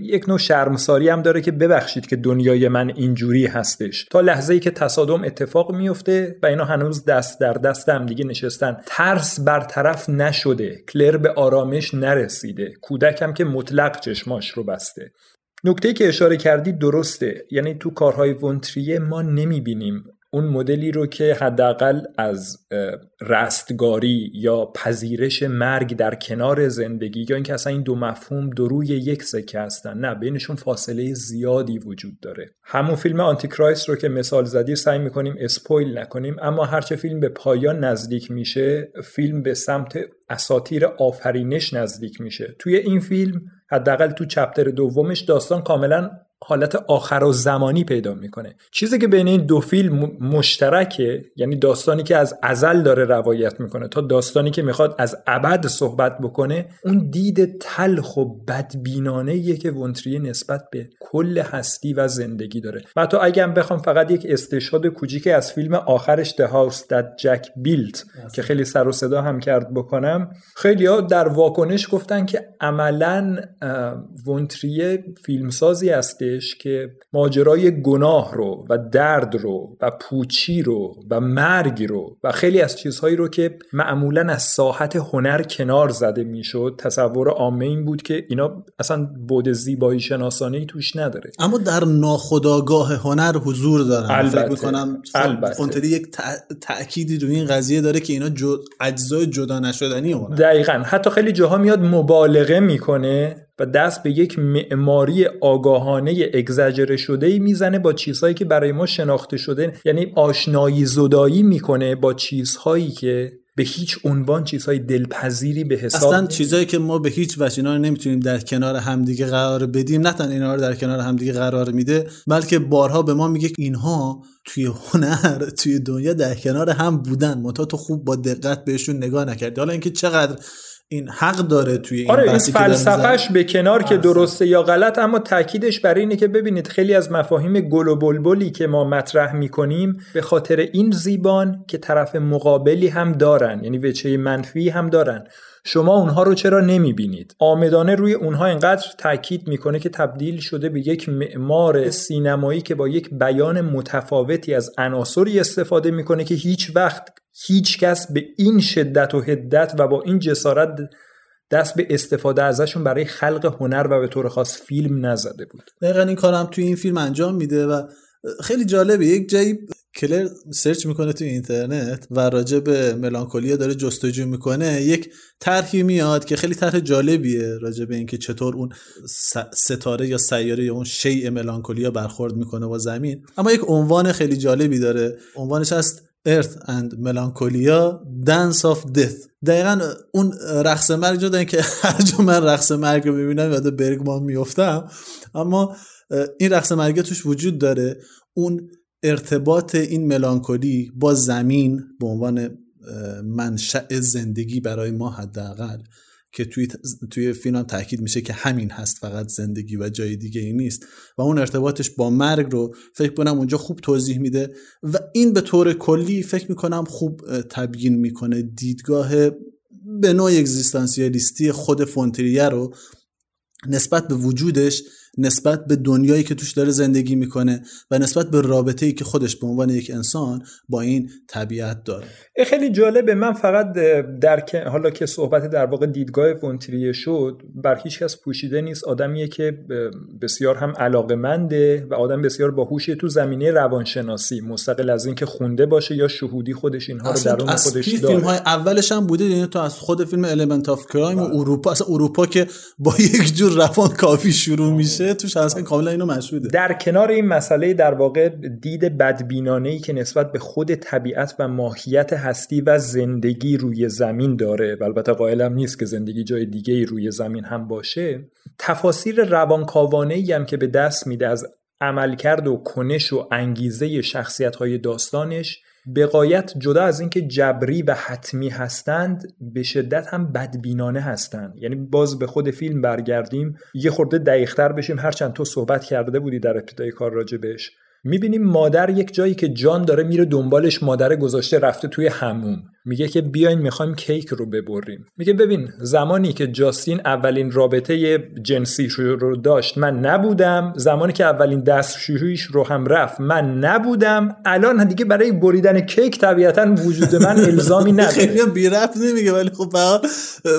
یک نوع شرمساری هم داره که ببخشید که دنیای من اینجوری هستش. تا لحظه ای که تصادم اتفاق میفته و اینا هنوز دست در دست هم دیگه نشستن. ترس برطرف نشده. کلر به آرامش نرسیده. کودکم که مطلق چشماش رو بسته. نکته که اشاره کردی درسته. یعنی تو کارهای ونتریه ما نمی‌بینیم اون مدلی رو که حداقل از رستگاری یا پذیرش مرگ در کنار زندگی یا اینکه اصلا این دو مفهوم دو روی یک سکه هستن نه بینشون فاصله زیادی وجود داره. همون فیلم آنتی کرایست رو که مثال زدی سعی می‌کنیم اسپویل نکنیم اما هرچه فیلم به پایان نزدیک میشه فیلم به سمت اساتیر آفرینش نزدیک میشه. توی این فیلم حداقل تو چپتر دومش داستان کاملا حالت آخر و زمانی پیدا می‌کنه. چیزی که بین این دو فیلم مشترکه یعنی داستانی که از ازل داره روایت می‌کنه تا داستانی که می‌خواد از ابد صحبت بکنه اون دید تلخ و بدبینانه که ونتریه نسبت به کل هستی و زندگی داره. و تا اگه بخوام فقط یک استشهاد کوچیکی از فیلم آخرش The House That Jack Built که خیلی سر و صدا هم کرد بکنم. خیلی ها در واکنش گفتن که عملا ونتریه فیلمسازی هسته که ماجرای گناه رو و درد رو و پوچی رو و مرگ رو و خیلی از چیزهایی رو که معمولا از ساحت هنر کنار زده می‌شد تصور عامه این بود که اینا اصلا بود زیبایی شناسانه توش نداره اما در ناخداگاه هنر حضور دارن البته. فکر می‌کنم البته. یک تأکیدی روی این قضیه داره که اینا جو... اجزای جدا نشدنی هنر دقیقا حتی خیلی جاها میاد مبالغه می‌کنه و دست به یک معماری آگاهانه اگزجره شده ای می‌زنه با چیزهایی که برای ما شناخته شده یعنی آشنایی زدایی می‌کنه با چیزهایی که به هیچ عنوان چیزهای دلپذیری به حساب اصلا چیزهایی که ما به هیچ وجه اینا رو نمی‌تونیم در کنار همدیگه قرار بدیم نه تنها اینا رو در کنار همدیگه قرار میده بلکه بارها به ما میگه اینها توی هنر توی دنیا در کنار هم بودن. منتها تو خوب با دقت بهشون نگاه نکردی. حالا اینکه چقدر این حق داره توی این آره این فلسفهش به کنار که درسته یا غلط اما تاکیدش بر اینه که ببینید خیلی از مفاهیم گل و بلبلی که ما مطرح می‌کنیم به خاطر این زیبان که طرف مقابلی هم دارن یعنی وچه منفی هم دارن. شما اونها رو چرا نمی‌بینید؟ آمدانه روی اونها اینقدر تاکید می‌کنه که تبدیل شده به یک معمار سینمایی که با یک بیان متفاوتی از عناصری استفاده می‌کنه که هیچ وقت هیچ کس به این شدت و حدت و با این جسارت دست به استفاده ازشون برای خلق هنر و به طور خاص فیلم نزده بود. دقیقا این کارم توی این فیلم انجام میده و خیلی جالبه. یک جایی کلر سرچ می‌کنه تو اینترنت و راجع به ملانکولیا داره جستجو می‌کنه. یک طرحی میاد که خیلی طرح جالبیه راجع به اینکه چطور اون ستاره یا سیاره یا اون شیء ملانکولیا برخورد می‌کنه با زمین. اما یک عنوان خیلی جالبی داره. عنوانش هست Earth and Melancholia Dance of Death. دقیقا اون رقص مرگ جدا که هر جا من رقص مرگ رو ببینم یاد برگمان میفتم اما این رقص مرگ توش وجود داره. اون ارتباط این ملانکولی با زمین به عنوان منشأ زندگی برای ما حداقل که توی توی فیلم تاکید میشه که همین هست فقط زندگی و جای دیگه ای نیست. و اون ارتباطش با مرگ رو فکر کنم اونجا خوب توضیح میده. و این به طور کلی فکر می‌کنم خوب تبیین می‌کنه دیدگاه به نوع اگزیستانسیالیستی خود فونتریه رو نسبت به وجودش نسبت به دنیایی که توش داره زندگی می‌کنه و نسبت به رابطه ای که خودش به عنوان یک انسان با این طبیعت داره. خیلی جالبه من فقط در حالا که صحبت در واقع دیدگاه فونتریه شد بر هیچ کس پوشیده نیست. آدمیه که بسیار هم علاقمنده و آدم بسیار باهوشه تو زمینه روانشناسی. مستقل از اینکه خونده باشه یا شهودی خودش اینها رو درون خودش داره. فیلم های اولش هم بوده یعنی تو از خود فیلم Element of Crime و اروپا اصلا اروپا که با یک جور روان کاوی شروع میشه. تو توش اصلا کاملا اینو مشهوده. در کنار این مسئله در واقع دید بدبینانه ای که نسبت به خود طبیعت و ماهیت هستی و زندگی روی زمین داره و البته قائلم نیست که زندگی جای دیگه روی زمین هم باشه تفاسیر روانکاوانه ای هم که به دست میده از عملکرد و کنش و انگیزه شخصیت های داستانش به قایت جدا از اینکه جبری و حتمی هستند به شدت هم بدبینانه هستند. یعنی باز به خود فیلم برگردیم یه خورده دقیقتر بشیم هرچند تو صحبت کرده بودی در ابتدای کار راجبش. می‌بینیم مادر یک جایی که جان داره میره دنبالش مادر گذاشته رفته توی هموم میگه که بیاین می‌خوایم کیک رو ببریم. میگه ببین زمانی که جاستین اولین رابطه جنسی رو داشت من نبودم. زمانی که اولین دستشوییش رو هم رفت من نبودم. الان دیگه برای بریدن کیک طبیعتا وجود من الزامی نداره. خیلی بی رفت نمیگه ولی خب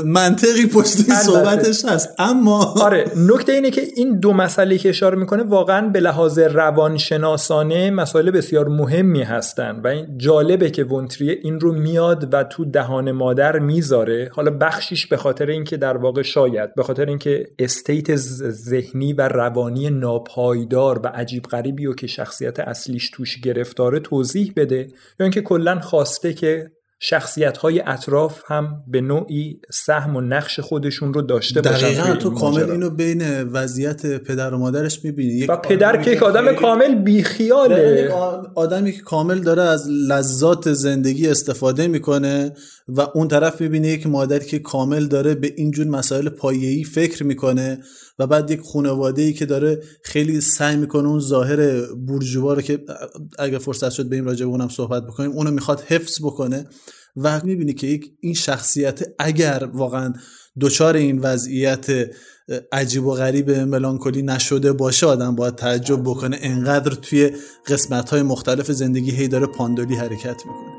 منطقی پشت این صحبتش هست. اما آره نکته اینه که این دو مسئله که اشاره می‌کنه واقعا به لحاظ روانشناسانه مسائل بسیار مهمی هستن و این جالبه که ونتریه این رو میاد و تو دهان مادر می‌ذاره حالا بخشیش به خاطر اینکه در واقع شاید به خاطر اینکه استیت ذهنی و روانی ناپایدار و عجیب غریبی و که شخصیت اصلیش توش گرفتاره توضیح بده یا اینکه کلا خواسته که شخصیت های اطراف هم به نوعی سهم و نقش خودشون رو داشته باشن دقیقا. تو کامل اینو بین وضعیت پدر و مادرش می‌بینی. و پدر که یک آدم کامل بیخیاله. آدمی که کامل داره از لذات زندگی استفاده می‌کنه و اون طرف می‌بینه یک مادری که کامل داره به اینجور مسائل پایه‌ای فکر می‌کنه و بعد یک خانواده ای که داره خیلی سعی می‌کنه اون ظاهر بورژوا رو که اگر فرصت شد به این راجع اونم صحبت بکنیم اونو می‌خواد حفظ بکنه و می‌بینی که یک این شخصیت اگر واقعا دچار این وضعیت عجیب و غریب ملانکولی نشده باشه آدم باید تعجب بکنه. انقدر توی قسمت های مختلف زندگی هی داره پاندولی حرکت می‌کنه.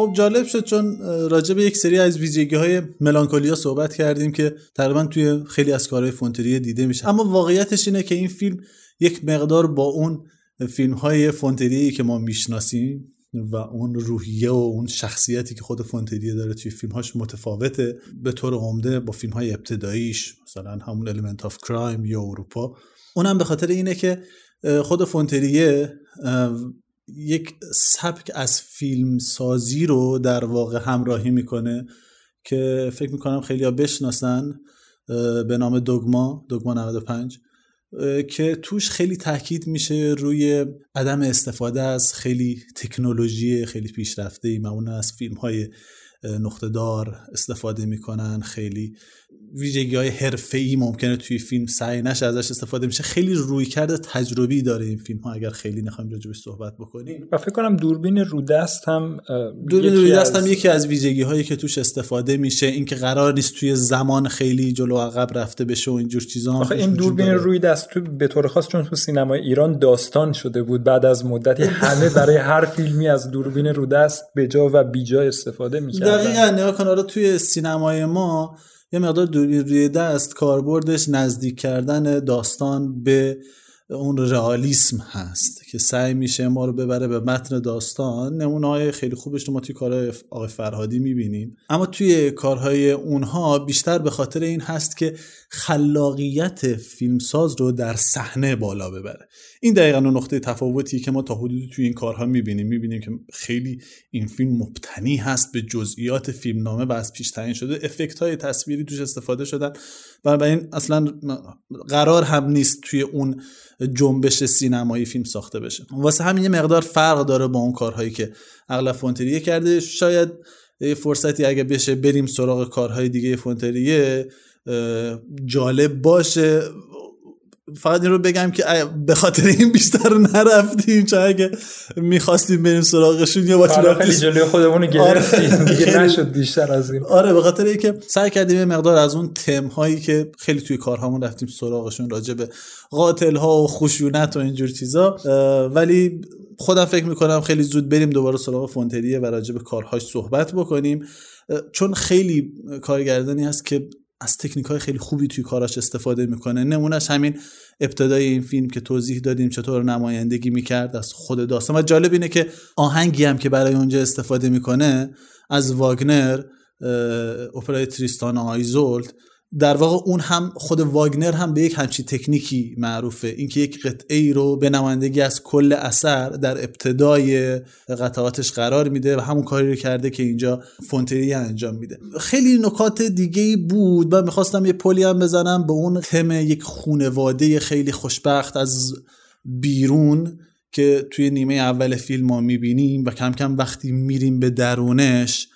خب جالب شد چون راجع به یک سری از ویژگی های ملانکولیا صحبت کردیم که تقریبا توی خیلی از کارهای فونتریه دیده میشه. اما واقعیتش اینه که این فیلم یک مقدار با اون فیلم های فونتریه که ما می‌شناسیم و اون روحیه و اون شخصیتی که خود فونتریه داره توی فیلم هاش متفاوته به طور عمده با فیلم های ابتداییش مثلا همون Element of Crime یا اروپا. اونم به خاطر اینه که خود فونتریه یک سبک از فیلم سازی رو در واقع همراهی می‌کنه که فکر می‌کنم خیلی ها بشناسن به نام دوگما دوگما 95 که توش خیلی تاکید میشه روی عدم استفاده از خیلی تکنولوژی خیلی پیشرفته ای معمولا از فیلم های نقطه دار استفاده می‌کنن خیلی ویژگی های حرفه ای ممکنه توی فیلم سعی نشه ازش استفاده میشه خیلی روی کرده تجربی داره این فیلم ها اگر خیلی نخوایم راجبش صحبت بکنیم. و فکر کنم دوربین رودست هم دوربین رودست هم یکی از ویژگی هایی که توش استفاده میشه. اینکه قرار نیست توی زمان خیلی جلو عقب رفته بشه و اینجور چیزا آخه این دوربین روی دست تو به طور خاص چون تو سینمای ایران داستان شده بود بعد از مدتی همه برای هر فیلمی از دوربین رودست به جا و بیجا استفاده می‌کردن. دقیقاً نگاه کن توی سینمای ما یه مقدار دوربین روی دست کاربردش نزدیک کردن داستان به اون رئالیسم هست که سعی میشه ما رو ببره به متن داستان. نمونه های خیلی خوبش رو ما توی کارهای آقای فرهادی می‌بینیم. اما توی کارهای اونها بیشتر به خاطر این هست که خلاقیت فیلمساز رو در صحنه بالا ببره. این دقیقا نقطه تفاوتی که ما تا حدودی توی این کارها می‌بینیم. می‌بینیم که خیلی این فیلم مبتنی هست به جزئیات فیلمنامه و از پیش تعیین شده. افکت های تصویری توش استفاده شدن. بنابراین اصلا قرار هم نیست توی اون جنبش سینمایی فیلم ساخته بشه. واسه همین یه مقدار فرق داره با اون کارهایی که اغلب فونتریه کرده. شاید یه فرصتی اگه بشه بریم سراغ کارهای دیگه فونتریه. جالب باشه. فقط این رو بگم که به خاطر این بیشتر نرفتیم. چون اگه می‌خواستیم بریم سراغشون یا با خیلی جلوی خودمون گرفتیم آره. دیگه نشد بیشتر از این. آره به خاطر اینکه سعی کردیم یه مقدار از اون تم هایی که خیلی توی کارهامون رفتیم سراغشون راجع به قاتل ها و خشونت و اینجور چیزا. ولی خودم فکر می‌کنم خیلی زود بریم دوباره سراغ فونتریه و راجع به کارهاش صحبت بکنیم. چون خیلی کارگردانی هست که از تکنیک های خیلی خوبی توی کاراش استفاده می‌کنه. نمونهش همین ابتدای این فیلم که توضیح دادیم چطور نمایندگی می‌کرد از خود داستان. و جالب اینه که آهنگی هم که برای اونجا استفاده می‌کنه از واگنر اپرای تریستان آیزولد در واقع اون هم خود واگنر هم به یک همچی تکنیکی معروفه. اینکه یک قطعه ای رو به نمایندگی از کل اثر در ابتدای قطعاتش قرار میده و همون کاری رو کرده که اینجا فونتریه انجام میده. خیلی نکات دیگه ای بود. و می‌خواستم یه پلی هم بزنم به اون تم یک خونواده خیلی خوشبخت از بیرون که توی نیمه اول فیلم ما می‌بینیم و کم کم وقتی میریم به درونش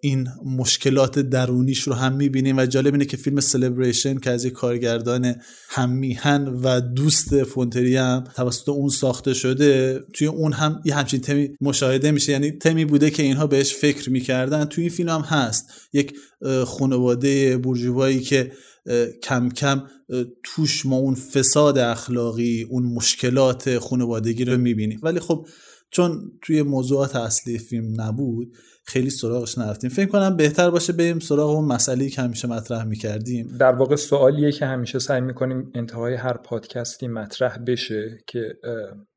این مشکلات درونیش رو هم می‌بینیم. و جالب اینه که فیلم سلبریشن که از یک کارگردان هممیهن و دوست فونتری هم توسط اون ساخته شده توی اون هم یه همچین تمی مشاهده میشه. یعنی تمی بوده که اینها بهش فکر می‌کردن. توی این فیلم هم هست. یک خانواده بورژوایی که کم کم توش ما اون فساد اخلاقی اون مشکلات خانوادگی رو می‌بینیم. ولی خب چون توی موضوعات اصلی فیلم نبود خیلی سراغش نرفتیم. فکر کنم بهتر باشه بریم سراغ اون مسئله که همیشه مطرح می‌کردیم. در واقع سوالیه که همیشه سعی می‌کنیم انتهای هر پادکستی مطرح بشه که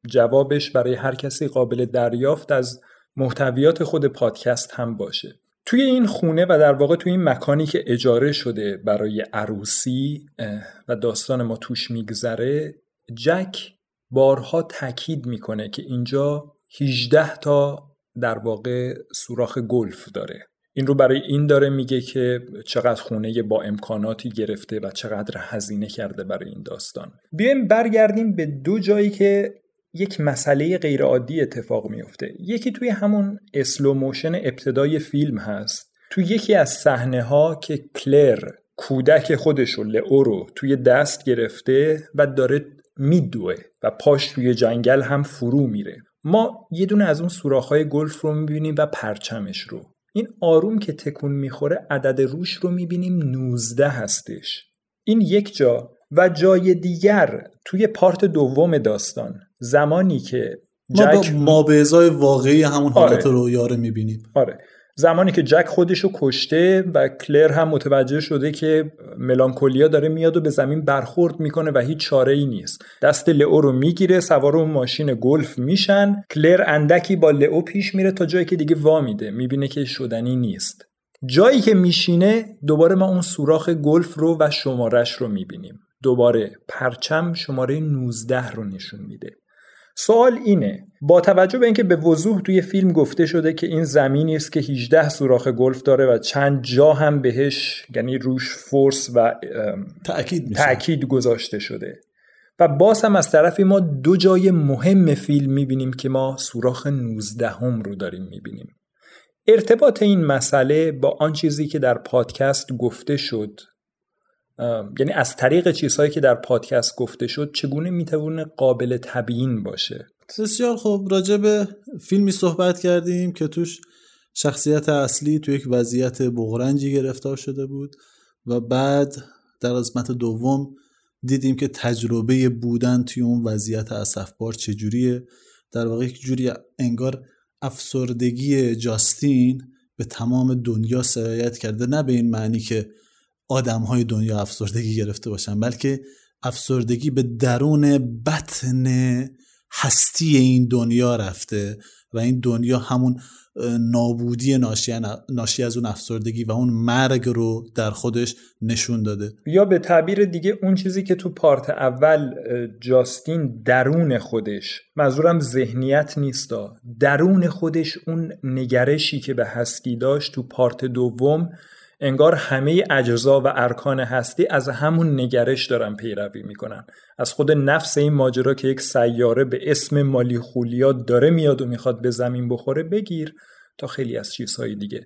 جوابش برای هر کسی قابل دریافت از محتویات خود پادکست هم باشه. توی این خونه و در واقع توی این مکانی که اجاره شده برای عروسی و داستان ما توش میگذره جک بارها تاکید می‌کنه که اینجا 18 تا در واقع سوراخ گلف داره. این رو برای این داره میگه که چقدر خونه با امکاناتی گرفته و چقدر هزینه کرده برای این داستان. بیایم برگردیم به دو جایی که یک مسئله غیرعادی اتفاق میفته یکی توی همون slow motion ابتدای فیلم هست. توی یکی از صحنه ها که کلر کودک خودش رو لئو رو توی دست گرفته و داره میدوه و پاش توی جنگل هم فرو میره. ما یه دونه از اون سوراخ‌های گلف رو می‌بینیم و پرچمش رو. این آروم که تکون می‌خوره عدد روش رو می‌بینیم 19 هستش. این یک جا و جای دیگر توی پارت دوم داستان. زمانی که جک ما به ازای واقعی همون حالت آره. رویا رو می‌بینیم. آره. زمانی که جک خودشو کشته و کلر هم متوجه شده که ملانکولیا داره میاد و به زمین برخورد می‌کنه و هیچ چاره ای نیست. دست لئو رو می‌گیره سوار اون ماشین گلف میشن. کلر اندکی با لئو پیش میره تا جایی که دیگه وا میده می‌بینه که شدنی نیست. جایی که میشینه دوباره ما اون سوراخ گلف رو و شمارش رو می‌بینیم. دوباره پرچم شماره 19 رو نشون میده. سوال اینه با توجه به اینکه به وضوح توی فیلم گفته شده که این زمینی است که 18 سوراخ گلف داره و چند جا هم بهش یعنی روش فورس و ام، تأکید گذاشته شده. و باز هم از طرفی ما دو جای مهم فیلم می‌بینیم که ما سوراخ 19 هم رو داریم می‌بینیم. ارتباط این مسئله با آن چیزی که در پادکست گفته شد یعنی از طریق چیزهایی که در پادکست گفته شد چگونه می‌تونه قابل تبیین باشه؟ بسیار خوب. راجع به فیلمی صحبت کردیم که توش شخصیت اصلی تو یک وضعیت بغرنجی گرفتار شده بود و بعد در قسمت دوم دیدیم که تجربه بودن توی اون وضعیت اسفبار چجوریه. در واقع یک جوری انگار افسردگی جاستین به تمام دنیا سرایت کرده. نه به این معنی که آدم های دنیا افسردگی گرفته باشن بلکه افسردگی به درون بطن هستی این دنیا رفته و این دنیا همون نابودی ناشی, از اون افسردگی و اون مرگ رو در خودش نشون داده. یا به تعبیر دیگه اون چیزی که تو پارت اول جاستین درون خودش منظورم ذهنیت نیستا درون خودش اون نگرشی که به هستی داشت تو پارت دوم انگار همه اجزا و ارکان هستی از همون نگرش دارن پیروی می‌کنن. از خود نفس این ماجرا که یک سیاره به اسم مالی خولیا داره میاد و می‌خواد به زمین بخوره بگیر تا خیلی از چیزهای دیگه.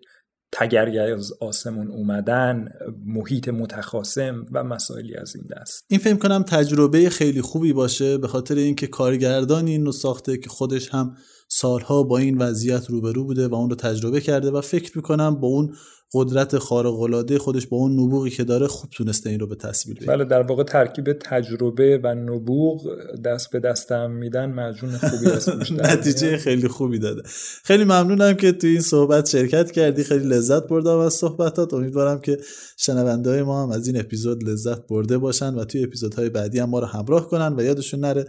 تگرگ از آسمون اومدن محیط متخاصم و مسائلی از این دست. این فکر کنم تجربه خیلی خوبی باشه به خاطر اینکه کارگردان این رو ساخته که خودش هم سالها با این وضعیت روبرو بوده و اون رو تجربه کرده و فکر می‌کنم با اون قدرت خارق العاده خودش با اون نبوغی که داره خوب تونسته این رو به تصویر بگیره بله در واقع ترکیب تجربه و نبوغ دست به دستم میدن مجون خوبی در نتیجه. خیلی خوبی داده. خیلی ممنونم که توی این صحبت شرکت کردی. خیلی لذت بردم از صحبتات. امیدوارم که شنونده های ما هم از این اپیزود لذت برده باشن و توی اپیزودهای بعدی هم ما رو همراه کنن و یادشون نره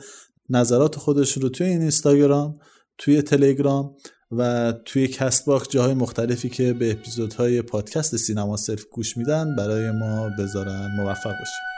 نظرات خودشون رو توی این اینستاگرام توی تلگرام و توی Castbox جاهای مختلفی که به اپیزودهای پادکست سینما صرف گوش میدن برای ما بذارن موفق باشید.